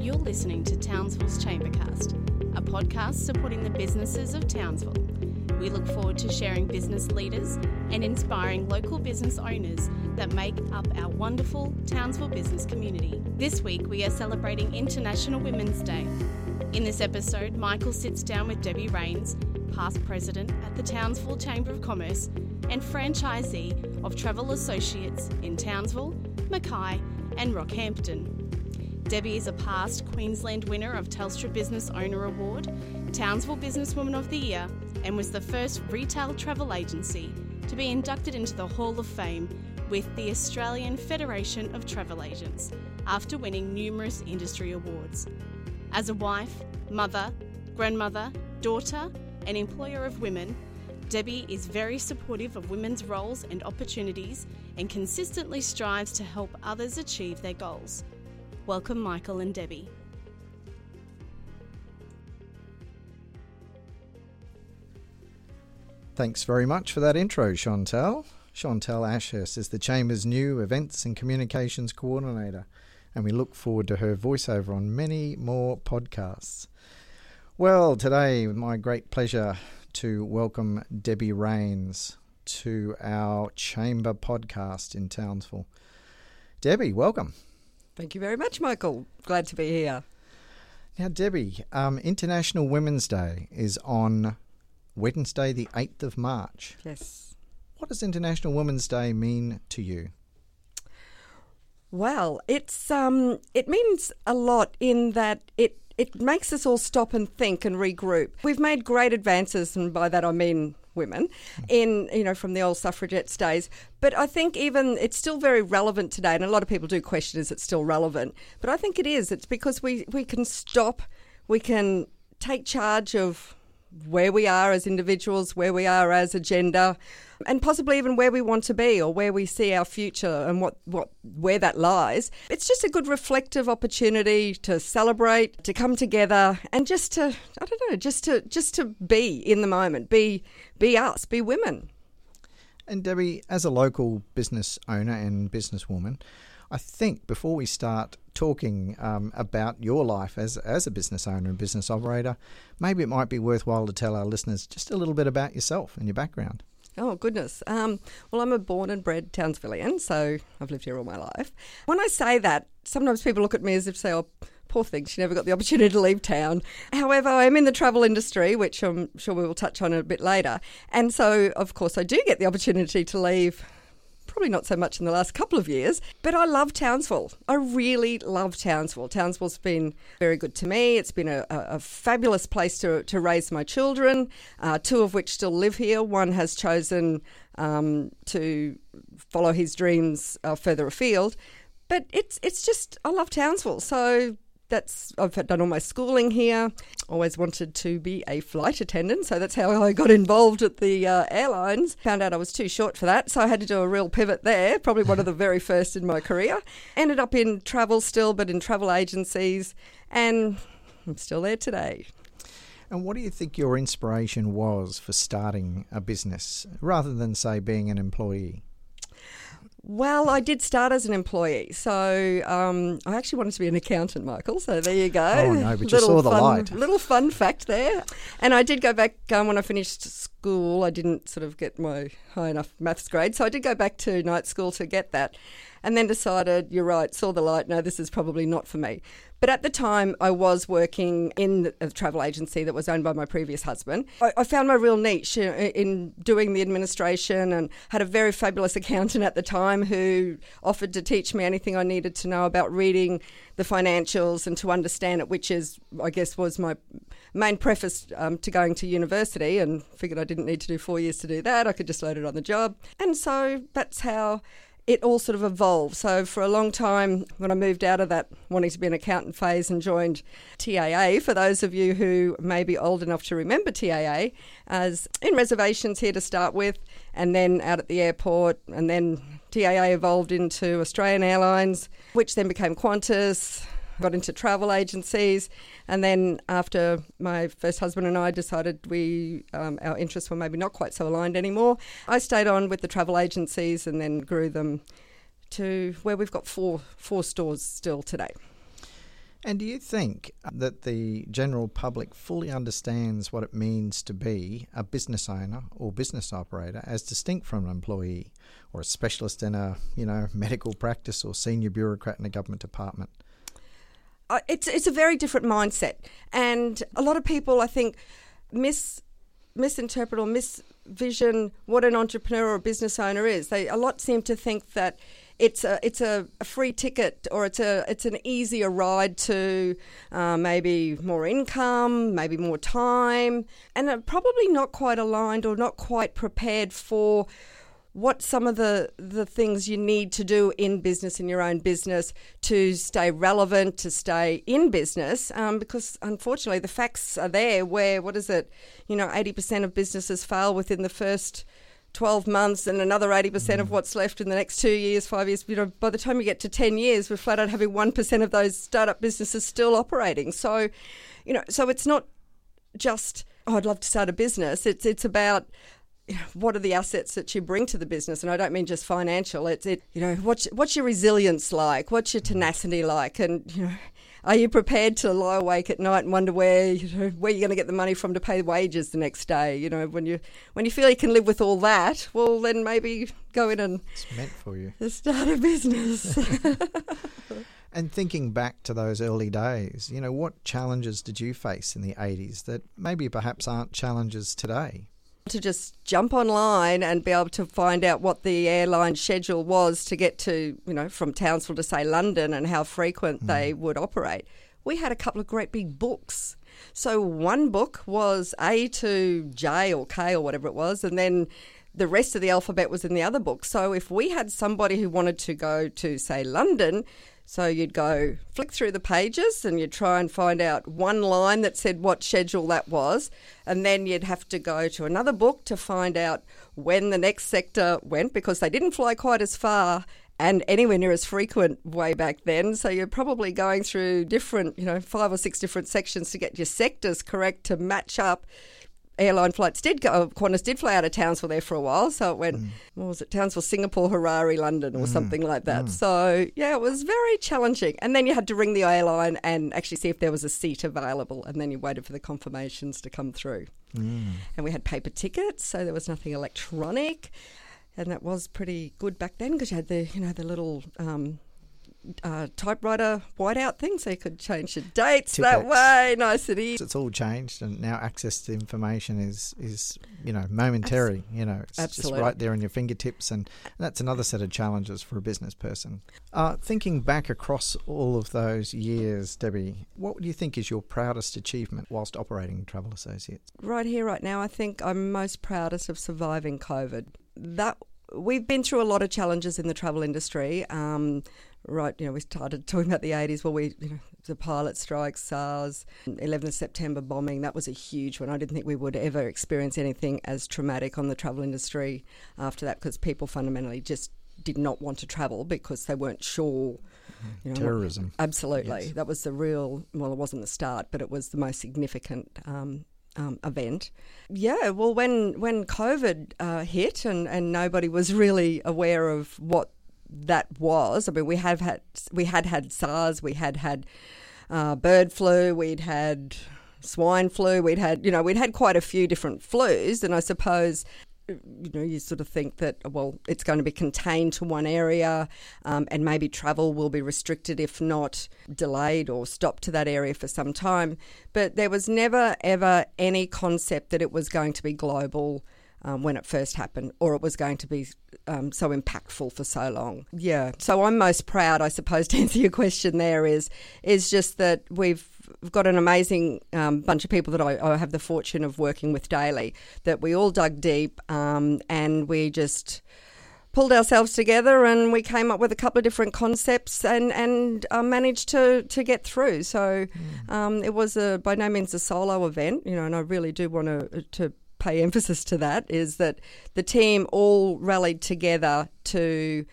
You're listening to Townsville's Chambercast, a podcast supporting the businesses of Townsville. We look forward to sharing business leaders and inspiring local business owners that make up our wonderful Townsville business community. This week, we are celebrating International Women's Day. In this episode, Michael sits down with Debbie Rains, past president at the Townsville Chamber of Commerce and franchisee of Travel Associates in Townsville, Mackay, and Rockhampton. Debbie is a past Queensland winner of Telstra Business Owner Award, Townsville Businesswoman of the Year, and was the first retail travel agency to be inducted into the Hall of Fame with the Australian Federation of Travel Agents after winning numerous industry awards. As a wife, mother, grandmother, daughter, and employer of women, Debbie is very supportive of women's roles and opportunities and consistently strives to help others achieve their goals. Welcome, Michael and Debbie. Thanks very much for that intro, Chantel. Chantel Ashurst is the Chamber's new Events and Communications Coordinator, and we look forward to her voiceover on many more podcasts. Well, today, my great pleasure to welcome Debbie Rains to our Chamber podcast in Townsville. Debbie, welcome. Thank you very much, Michael. Glad to be here. Now, Debbie, um, International Women's Day is on Wednesday, the 8th of March. Yes. What does International Women's Day mean to you? Well, it's um, it means a lot in that it it makes us all stop and think and regroup. We've made great advances, and by that I mean women in you know from the old suffragettes days. But i think even it's still very relevant today and a lot of people do question is it still relevant? But i think it is. It's because we we can stop we can take charge of where we are as individuals, where we are as a gender, and possibly even where we want to be or where we see our future and what, what where that lies. It's just a good reflective opportunity to celebrate, to come together and just to I don't know, just to just to be in the moment, be be us, be women. And Debbie, as a local business owner and businesswoman, I think before we start talking um, about your life as, as a business owner and business operator, maybe it might be worthwhile to tell our listeners just a little bit about yourself and your background. Oh, goodness. Um, well, I'm a born and bred Townsvillian, so I've lived here all my life. When I say that, sometimes people look at me as if say, oh, poor thing, she never got the opportunity to leave town. However, I'm in the travel industry, which I'm sure we will touch on a bit later. And so, of course, I do get the opportunity to leave probably not so much in the last couple of years, but I love Townsville. I really love Townsville. Townsville's been very good to me. It's been a, a fabulous place to, to raise my children, uh, two of which still live here. One has chosen um, to follow his dreams uh, further afield. But it's it's just I love Townsville. So that's I've done all my schooling here. Always wanted to be a flight attendant, so that's how I got involved at the uh, airlines. Found out I was too short for that, so I had to do a real pivot there. Probably one of the very first in my career. Ended up in travel still, but in travel agencies, and I'm still there today. And what do you think your inspiration was for starting a business rather than, say, being an employee? Well, I did start as an employee, so um, I actually wanted to be an accountant, Michael. So there you go. Oh no, but you saw the fun, light. Little fun fact there. And I did go back um, when I finished school. I didn't sort of get my high enough maths grade, so I did go back to night school to get that, and then decided, you're right, saw the light. No, this is probably not for me. But at the time, I was working in a travel agency that was owned by my previous husband. I, I, found my real niche in doing the administration and had a very fabulous accountant at the time who offered to teach me anything I needed to know about reading the financials and to understand it, which is, I guess, was my main preface um, to going to university and figured I didn't need to do four years to do that. I could just load it on the job. And so that's how it all sort of evolved. So for a long time, when I moved out of that wanting to be an accountant phase and joined TAA, for those of you who may be old enough to remember TAA, as in reservations here to start with, and then out at the airport, and then TAA evolved into Australian Airlines, which then became Qantas, got into travel agencies, and then after my first husband and I decided we um, our interests were maybe not quite so aligned anymore, I stayed on with the travel agencies and then grew them to where we've got four four stores still today. And do you think that the general public fully understands what it means to be a business owner or business operator as distinct from an employee or a specialist in a, you know, medical practice or senior bureaucrat in a government department? It's it's a very different mindset, and a lot of people, I think, miss misinterpret or misvision what an entrepreneur or business owner is. They a lot seem to think that it's a it's a, a, free ticket or it's a it's an easier ride to uh, maybe more income, maybe more time, and are probably not quite aligned or not quite prepared for what some of the, the things you need to do in business, in your own business, to stay relevant, to stay in business, um, because unfortunately the facts are there where, what is it, you know, 80% of businesses fail within the first 12 months and another 80% mm. of what's left in the next two years, five years. You know, by the time you get to 10 years, we're flat out having 1% of those startup businesses still operating. So, you know, so it's not just, oh, I'd love to start a business. It's, it's about, what are the assets that you bring to the business? And I don't mean just financial. It's it, you know, what's what's your resilience like? What's your tenacity like? And you know, are you prepared to lie awake at night and wonder where you know where you're going to get the money from to pay wages the next day? You know, when you when you feel you can live with all that, well, then maybe go in and it's meant for you start a business. And thinking back to those early days, you know, what challenges did you face in the 80s that maybe perhaps aren't challenges today? To just jump online and be able to find out what the airline schedule was to get to, you know, from Townsville to say London and how frequent mm. they would operate. We had a couple of great big books. So one book was A to J or K or whatever it was, and then the rest of the alphabet was in the other book. So if we had somebody who wanted to go to, say, London, so you'd go flick through the pages and you'd try and find out one line that said what schedule that was, and then you'd have to go to another book to find out when the next sector went because they didn't fly quite as far and anywhere near as frequent way back then. So you're probably going through different, you know, five or six different sections to get your sectors correct to match up airline flights did go, Qantas did fly out of Townsville there for a while. So it went, mm. what was it, Townsville, Singapore, Harare, London, or mm. something like that. Mm. So yeah, it was very challenging. And then you had to ring the airline and actually see if there was a seat available. And then you waited for the confirmations to come through. Mm. And we had paper tickets, so there was nothing electronic. And that was pretty good back then because you had the, you know, the little um, uh, typewriter whiteout thing so you could change your dates that way. Nice and easy. It's all changed, and now access to information is is you know momentary. you know, it's Absolutely. just right there on your fingertips, and that's another set of challenges for a business person. Uh, thinking back across all of those years, Debbie, what do you think is your proudest achievement whilst operating Travel Associates? Right here, right now, I think I'm most proudest of surviving COVID. That we've been through a lot of challenges in the travel industry. Um, right, you know, we started talking about the 80s. Well, we, you know, the pilot strikes, SARS, 11th September bombing, that was a huge one. I didn't think we would ever experience anything as traumatic on the travel industry after that because people fundamentally just did not want to travel because they weren't sure. You know, Terrorism. Absolutely. Yes. That was the real, well, it wasn't the start, but it was the most significant um, um, event. Yeah, well, when when COVID uh, hit and, and nobody was really aware of what that was. I mean, we have had we had had SARS, we had had uh, bird flu, we'd had swine flu, we'd had you know we'd had quite a few different flus, and I suppose you know, you sort of think that, well, it's going to be contained to one area um, and maybe travel will be restricted, if not delayed or stopped to that area for some time. But there was never, ever any concept that it was going to be global um, when it first happened, or it was going to be um, so impactful for so long. Yeah. So I'm most proud, I suppose, to answer your question. There is is just that we've got an amazing um, bunch of people that I, I, have the fortune of working with daily. That we all dug deep um, and we just pulled ourselves together and we came up with a couple of different concepts and and uh, managed to to get through. So mm. um, it was a by no means a solo event, you know, and I really do want to to pay emphasis to that is that the team all rallied together to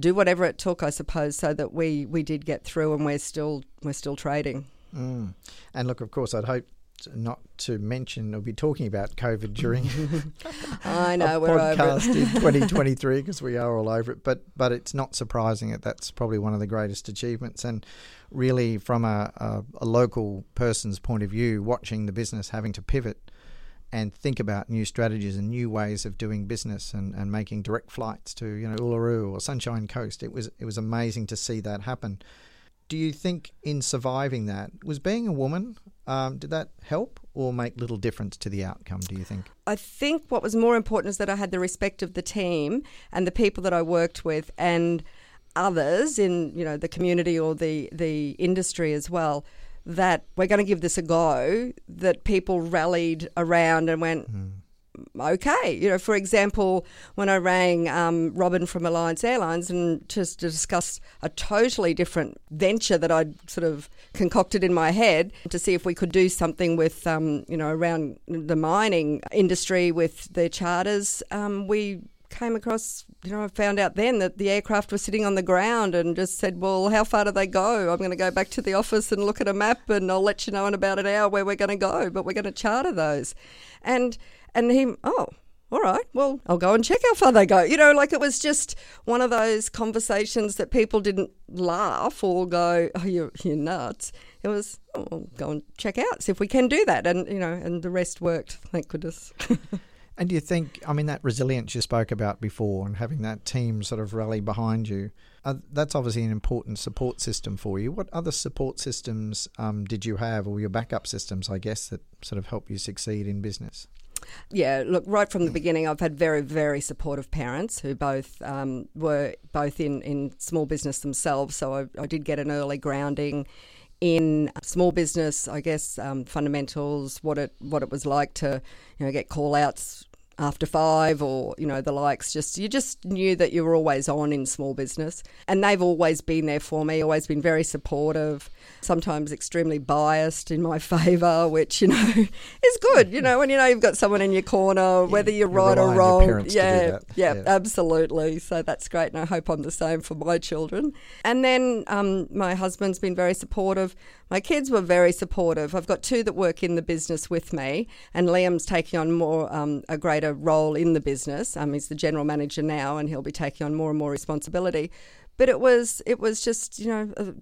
do whatever it took, I suppose, so that we, we did get through and we're still we're still trading. Mm. And look, of course, I'd hope not to mention or be talking about COVID during I know we're over podcast in 2023 because we are all over it. But but it's not surprising that that's probably one of the greatest achievements. And really, from a, a, a local person's point of view, watching the business having to pivot and think about new strategies and new ways of doing business and, and making direct flights to you know Uluru or Sunshine Coast. It was it was amazing to see that happen. Do you think in surviving that was being a woman? Um, did that help or make little difference to the outcome? Do you think? I think what was more important is that I had the respect of the team and the people that I worked with and others in you know the community or the the industry as well that we're going to give this a go that people rallied around and went okay. You know for example when I rang um, Robin from Alliance Airlines and just to discuss a totally different venture that I'd sort of concocted in my head to see if we could do something with um, you know around the mining industry with their charters um, we came across, you know, I found out then that the aircraft were sitting on the ground and just said, well, how far do they go? I'm going to go back to the office and look at a map and I'll let you know in about an hour where we're going to go, but we're going to charter those. And, and he, oh, all right, well, I'll go and check how far they go. You know, like it was just one of those conversations that people didn't laugh or go, oh, you're, you're nuts. It was, oh, I'll go and check out, see if we can do that. And, you know, and the rest worked, thank goodness. And do you think, I mean, that resilience you spoke about before and having that team sort of rally behind you, uh, that's obviously an important support system for you. What other support systems um, did you have, or your backup systems, I guess, that sort of help you succeed in business? Yeah, look, right from the beginning, I've had very, very supportive parents who both um, were both in, in small business themselves. So I, I did get an early grounding in small business, I guess, um, fundamentals, what it what it was like to, you know, get call outs after five or you know the likes just you just knew that you were always on in small business. And they've always been there for me always been very supportive sometimes extremely biased in my favor which you know is good you know when you know you've got someone in your corner whether you're You right or rely on your wrong. parents to do yeah, yeah Yeah. absolutely. So that's great and i hope i'm the same for my children. And then um, my husband's been very supportive my kids were very supportive i've got two that work in the business with me and liam's taking on more um, a greater role in the business um, he's the general manager now and he'll be taking on more and more responsibility but it was it was just you know a,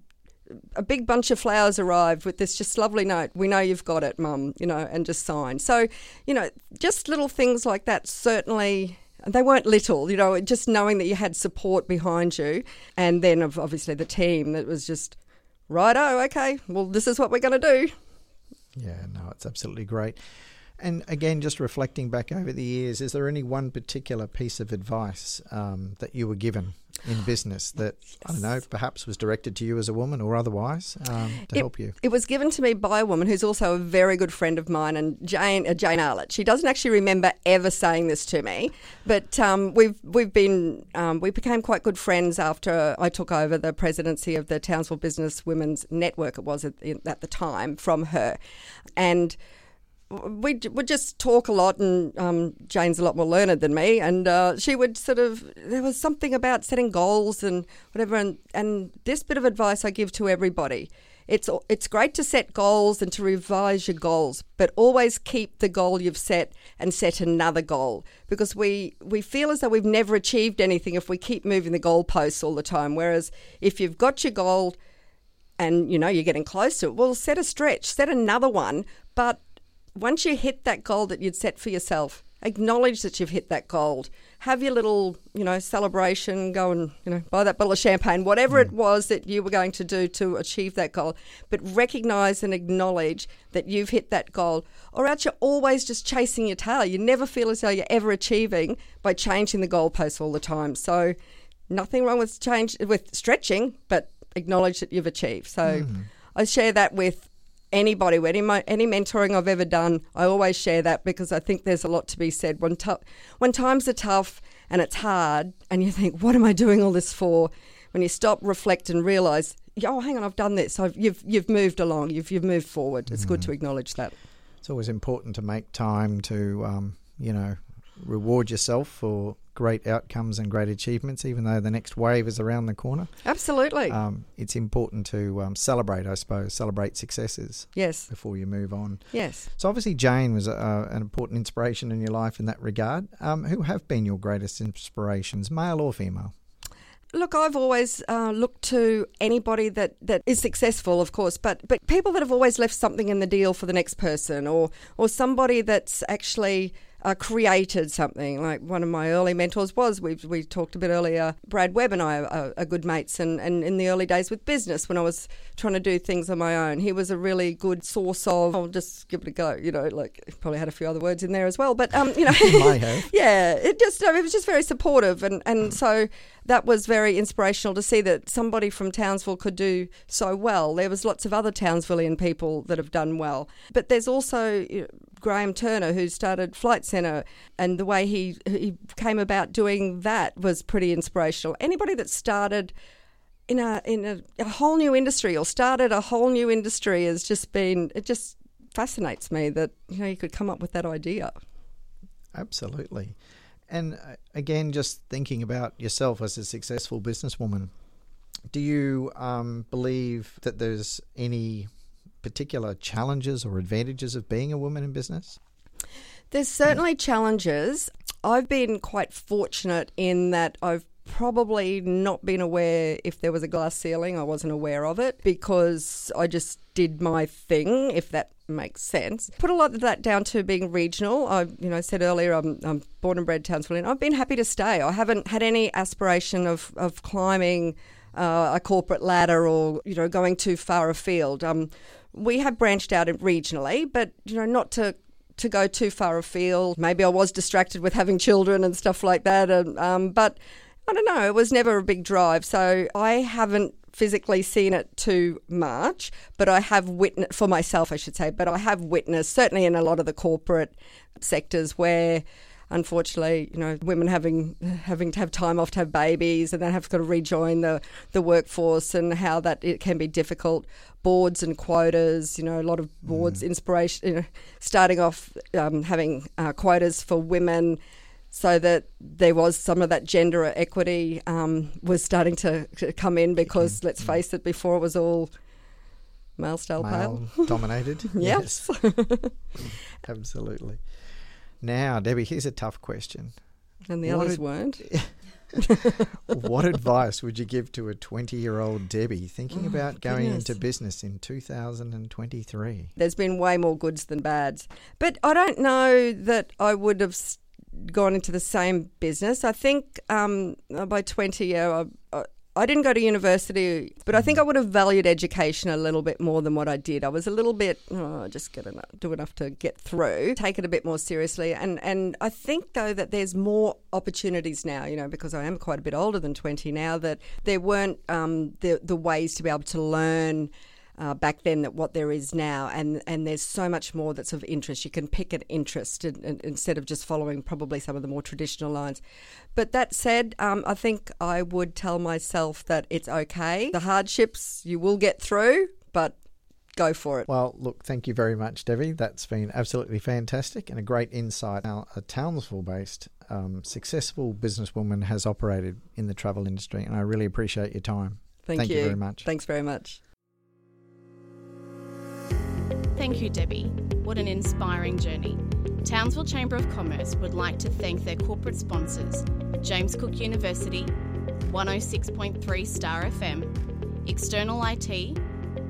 a big bunch of flowers arrived with this just lovely note. We know you've got it, mum, you know, and just sign. So, you know, just little things like that certainly. They weren't little, you know, just knowing that you had support behind you. And then, obviously, the team that was just, right, oh, okay, well, this is what we're going to do. Yeah, no, it's absolutely great. And again, just reflecting back over the years, is there any one particular piece of advice um, that you were given in business that, I don't know, perhaps was directed to you as a woman or otherwise um, to It- help you? It was given to me by a woman who's also a very good friend of mine, and Jane uh, Jane Arlett. She doesn't actually remember ever saying this to me, but um, we've we've been um, we became quite good friends after I took over the presidency of the Townsville Business Women's Network. It was at, at the time from her, and we would just talk a lot, and um, Jane's a lot more learned than me, and uh, she would sort of there was something about setting goals and whatever, and and this bit of advice I give to everybody. It's it's great to set goals and to revise your goals, but always keep the goal you've set and set another goal because we we feel as though we've never achieved anything if we keep moving the goalposts all the time. Whereas if you've got your goal and you know you're getting close to it, well, set a stretch, set another one, but once you hit that goal that you'd set for yourself, acknowledge that you've hit that goal. Have your little, you know, celebration. Go and you know buy that bottle of champagne, whatever it mm. was that you were going to do to achieve that goal. But recognise and acknowledge that you've hit that goal, or else you're always just chasing your tail. You never feel as though you're ever achieving by changing the goalposts all the time. So, nothing wrong with change with stretching, but acknowledge that you've achieved. So, mm. I share that with anybody, any any mentoring I've ever done, I always share that because I think there's a lot to be said. When tou- when times are tough and it's hard, and you think, "What am I doing all this for?" When you stop, reflect, and realise, "Oh, hang on, I've done this. I've, you've you've moved along. You've you've moved forward." It's good to acknowledge that. It's always important to make time to, um, you know, reward yourself for great outcomes and great achievements, even though the next wave is around the corner. Absolutely. Um, it's important to um, celebrate, I suppose, celebrate successes yes. before you move on. Yes. So obviously, Jane was uh, an important inspiration in your life in that regard. Um, who have been your greatest inspirations, male or female? Look, I've always uh, looked to anybody that, that is successful, of course, but but people that have always left something in the deal for the next person, or or somebody that's actually uh, created something. Like one of my early mentors was, we we talked a bit earlier, Brad Webb and I are, are, good mates. And, and in the early days with business, when I was trying to do things on my own, he was a really good source of, I'll just give it a go, you know, like probably had a few other words in there as well. But, um, you know, yeah, it just, it was just very supportive. And, and so that was very inspirational to see that somebody from Townsville could do so well. There was lots of other Townsvillian people that have done well. But there's also Graham Turner, who started Flight Centre, and the way he he came about doing that was pretty inspirational. Anybody that started in a in a, a whole new industry or started a whole new industry has just been it just fascinates me that you know you could come up with that idea. Absolutely. And uh, again, just thinking about yourself as a successful businesswoman, do you um, believe that there's any particular challenges or advantages of being a woman in business? There's certainly challenges. I've been quite fortunate in that I've probably not been aware if there was a glass ceiling. I wasn't aware of it because I just did my thing, if that makes sense. Put a lot of that down to being regional. I, you know, said earlier I'm, I'm born and bred Townsville, and I've been happy to stay. I haven't had any aspiration of of climbing uh, a corporate ladder or you know going too far afield. Um, we have branched out regionally, but you know, not to to go too far afield. Maybe I was distracted with having children and stuff like that. And, um, but I don't know. It was never a big drive, so I haven't physically seen it too much, but I have witnessed for myself, I should say. But I have witnessed certainly in a lot of the corporate sectors where unfortunately, you know, women having having to have time off to have babies and then have to rejoin the, the workforce and how that it can be difficult. Boards and quotas, you know, a lot of boards mm. inspiration, you know, starting off um, having uh, quotas for women so that there was some of that gender equity um, was starting to, to, come in because mm. let's mm. face it, before it was all male style male pale dominated. yes, absolutely. Now, Debbie, here's a tough question. And the what others ad- weren't. what advice would you give to a 20 year old Debbie thinking oh, about going goodness. into business in 2023? There's been way more goods than bads. But I don't know that I would have gone into the same business. I think um, by 20, yeah, I, I didn't go to university, but I think I would have valued education a little bit more than what I did. I was a little bit, oh, just get enough, do enough to get through, take it a bit more seriously. And, and I think, though, that there's more opportunities now, you know, because I am quite a bit older than 20 now, that there weren't um, the, the ways to be able to learn uh, back then that what there is now, and and there's so much more that's of interest. You can pick an interest in, in, instead of just following probably some of the more traditional lines. But that said, um, I think I would tell myself that it's okay. The hardships you will get through, but go for it. Well, look, thank you very much, Debbie. That's been absolutely fantastic and a great insight. Now, a Townsville based um, successful businesswoman has operated in the travel industry, and I really appreciate your time. Thank, thank you. you very much. Thanks very much. Thank you, Debbie. What an inspiring journey. Townsville Chamber of Commerce would like to thank their corporate sponsors James Cook University, 106.3 Star FM, External IT,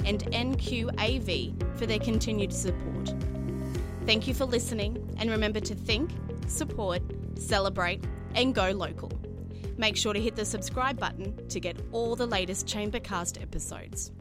and NQAV for their continued support. Thank you for listening, and remember to think, support, celebrate, and go local. Make sure to hit the subscribe button to get all the latest Chambercast episodes.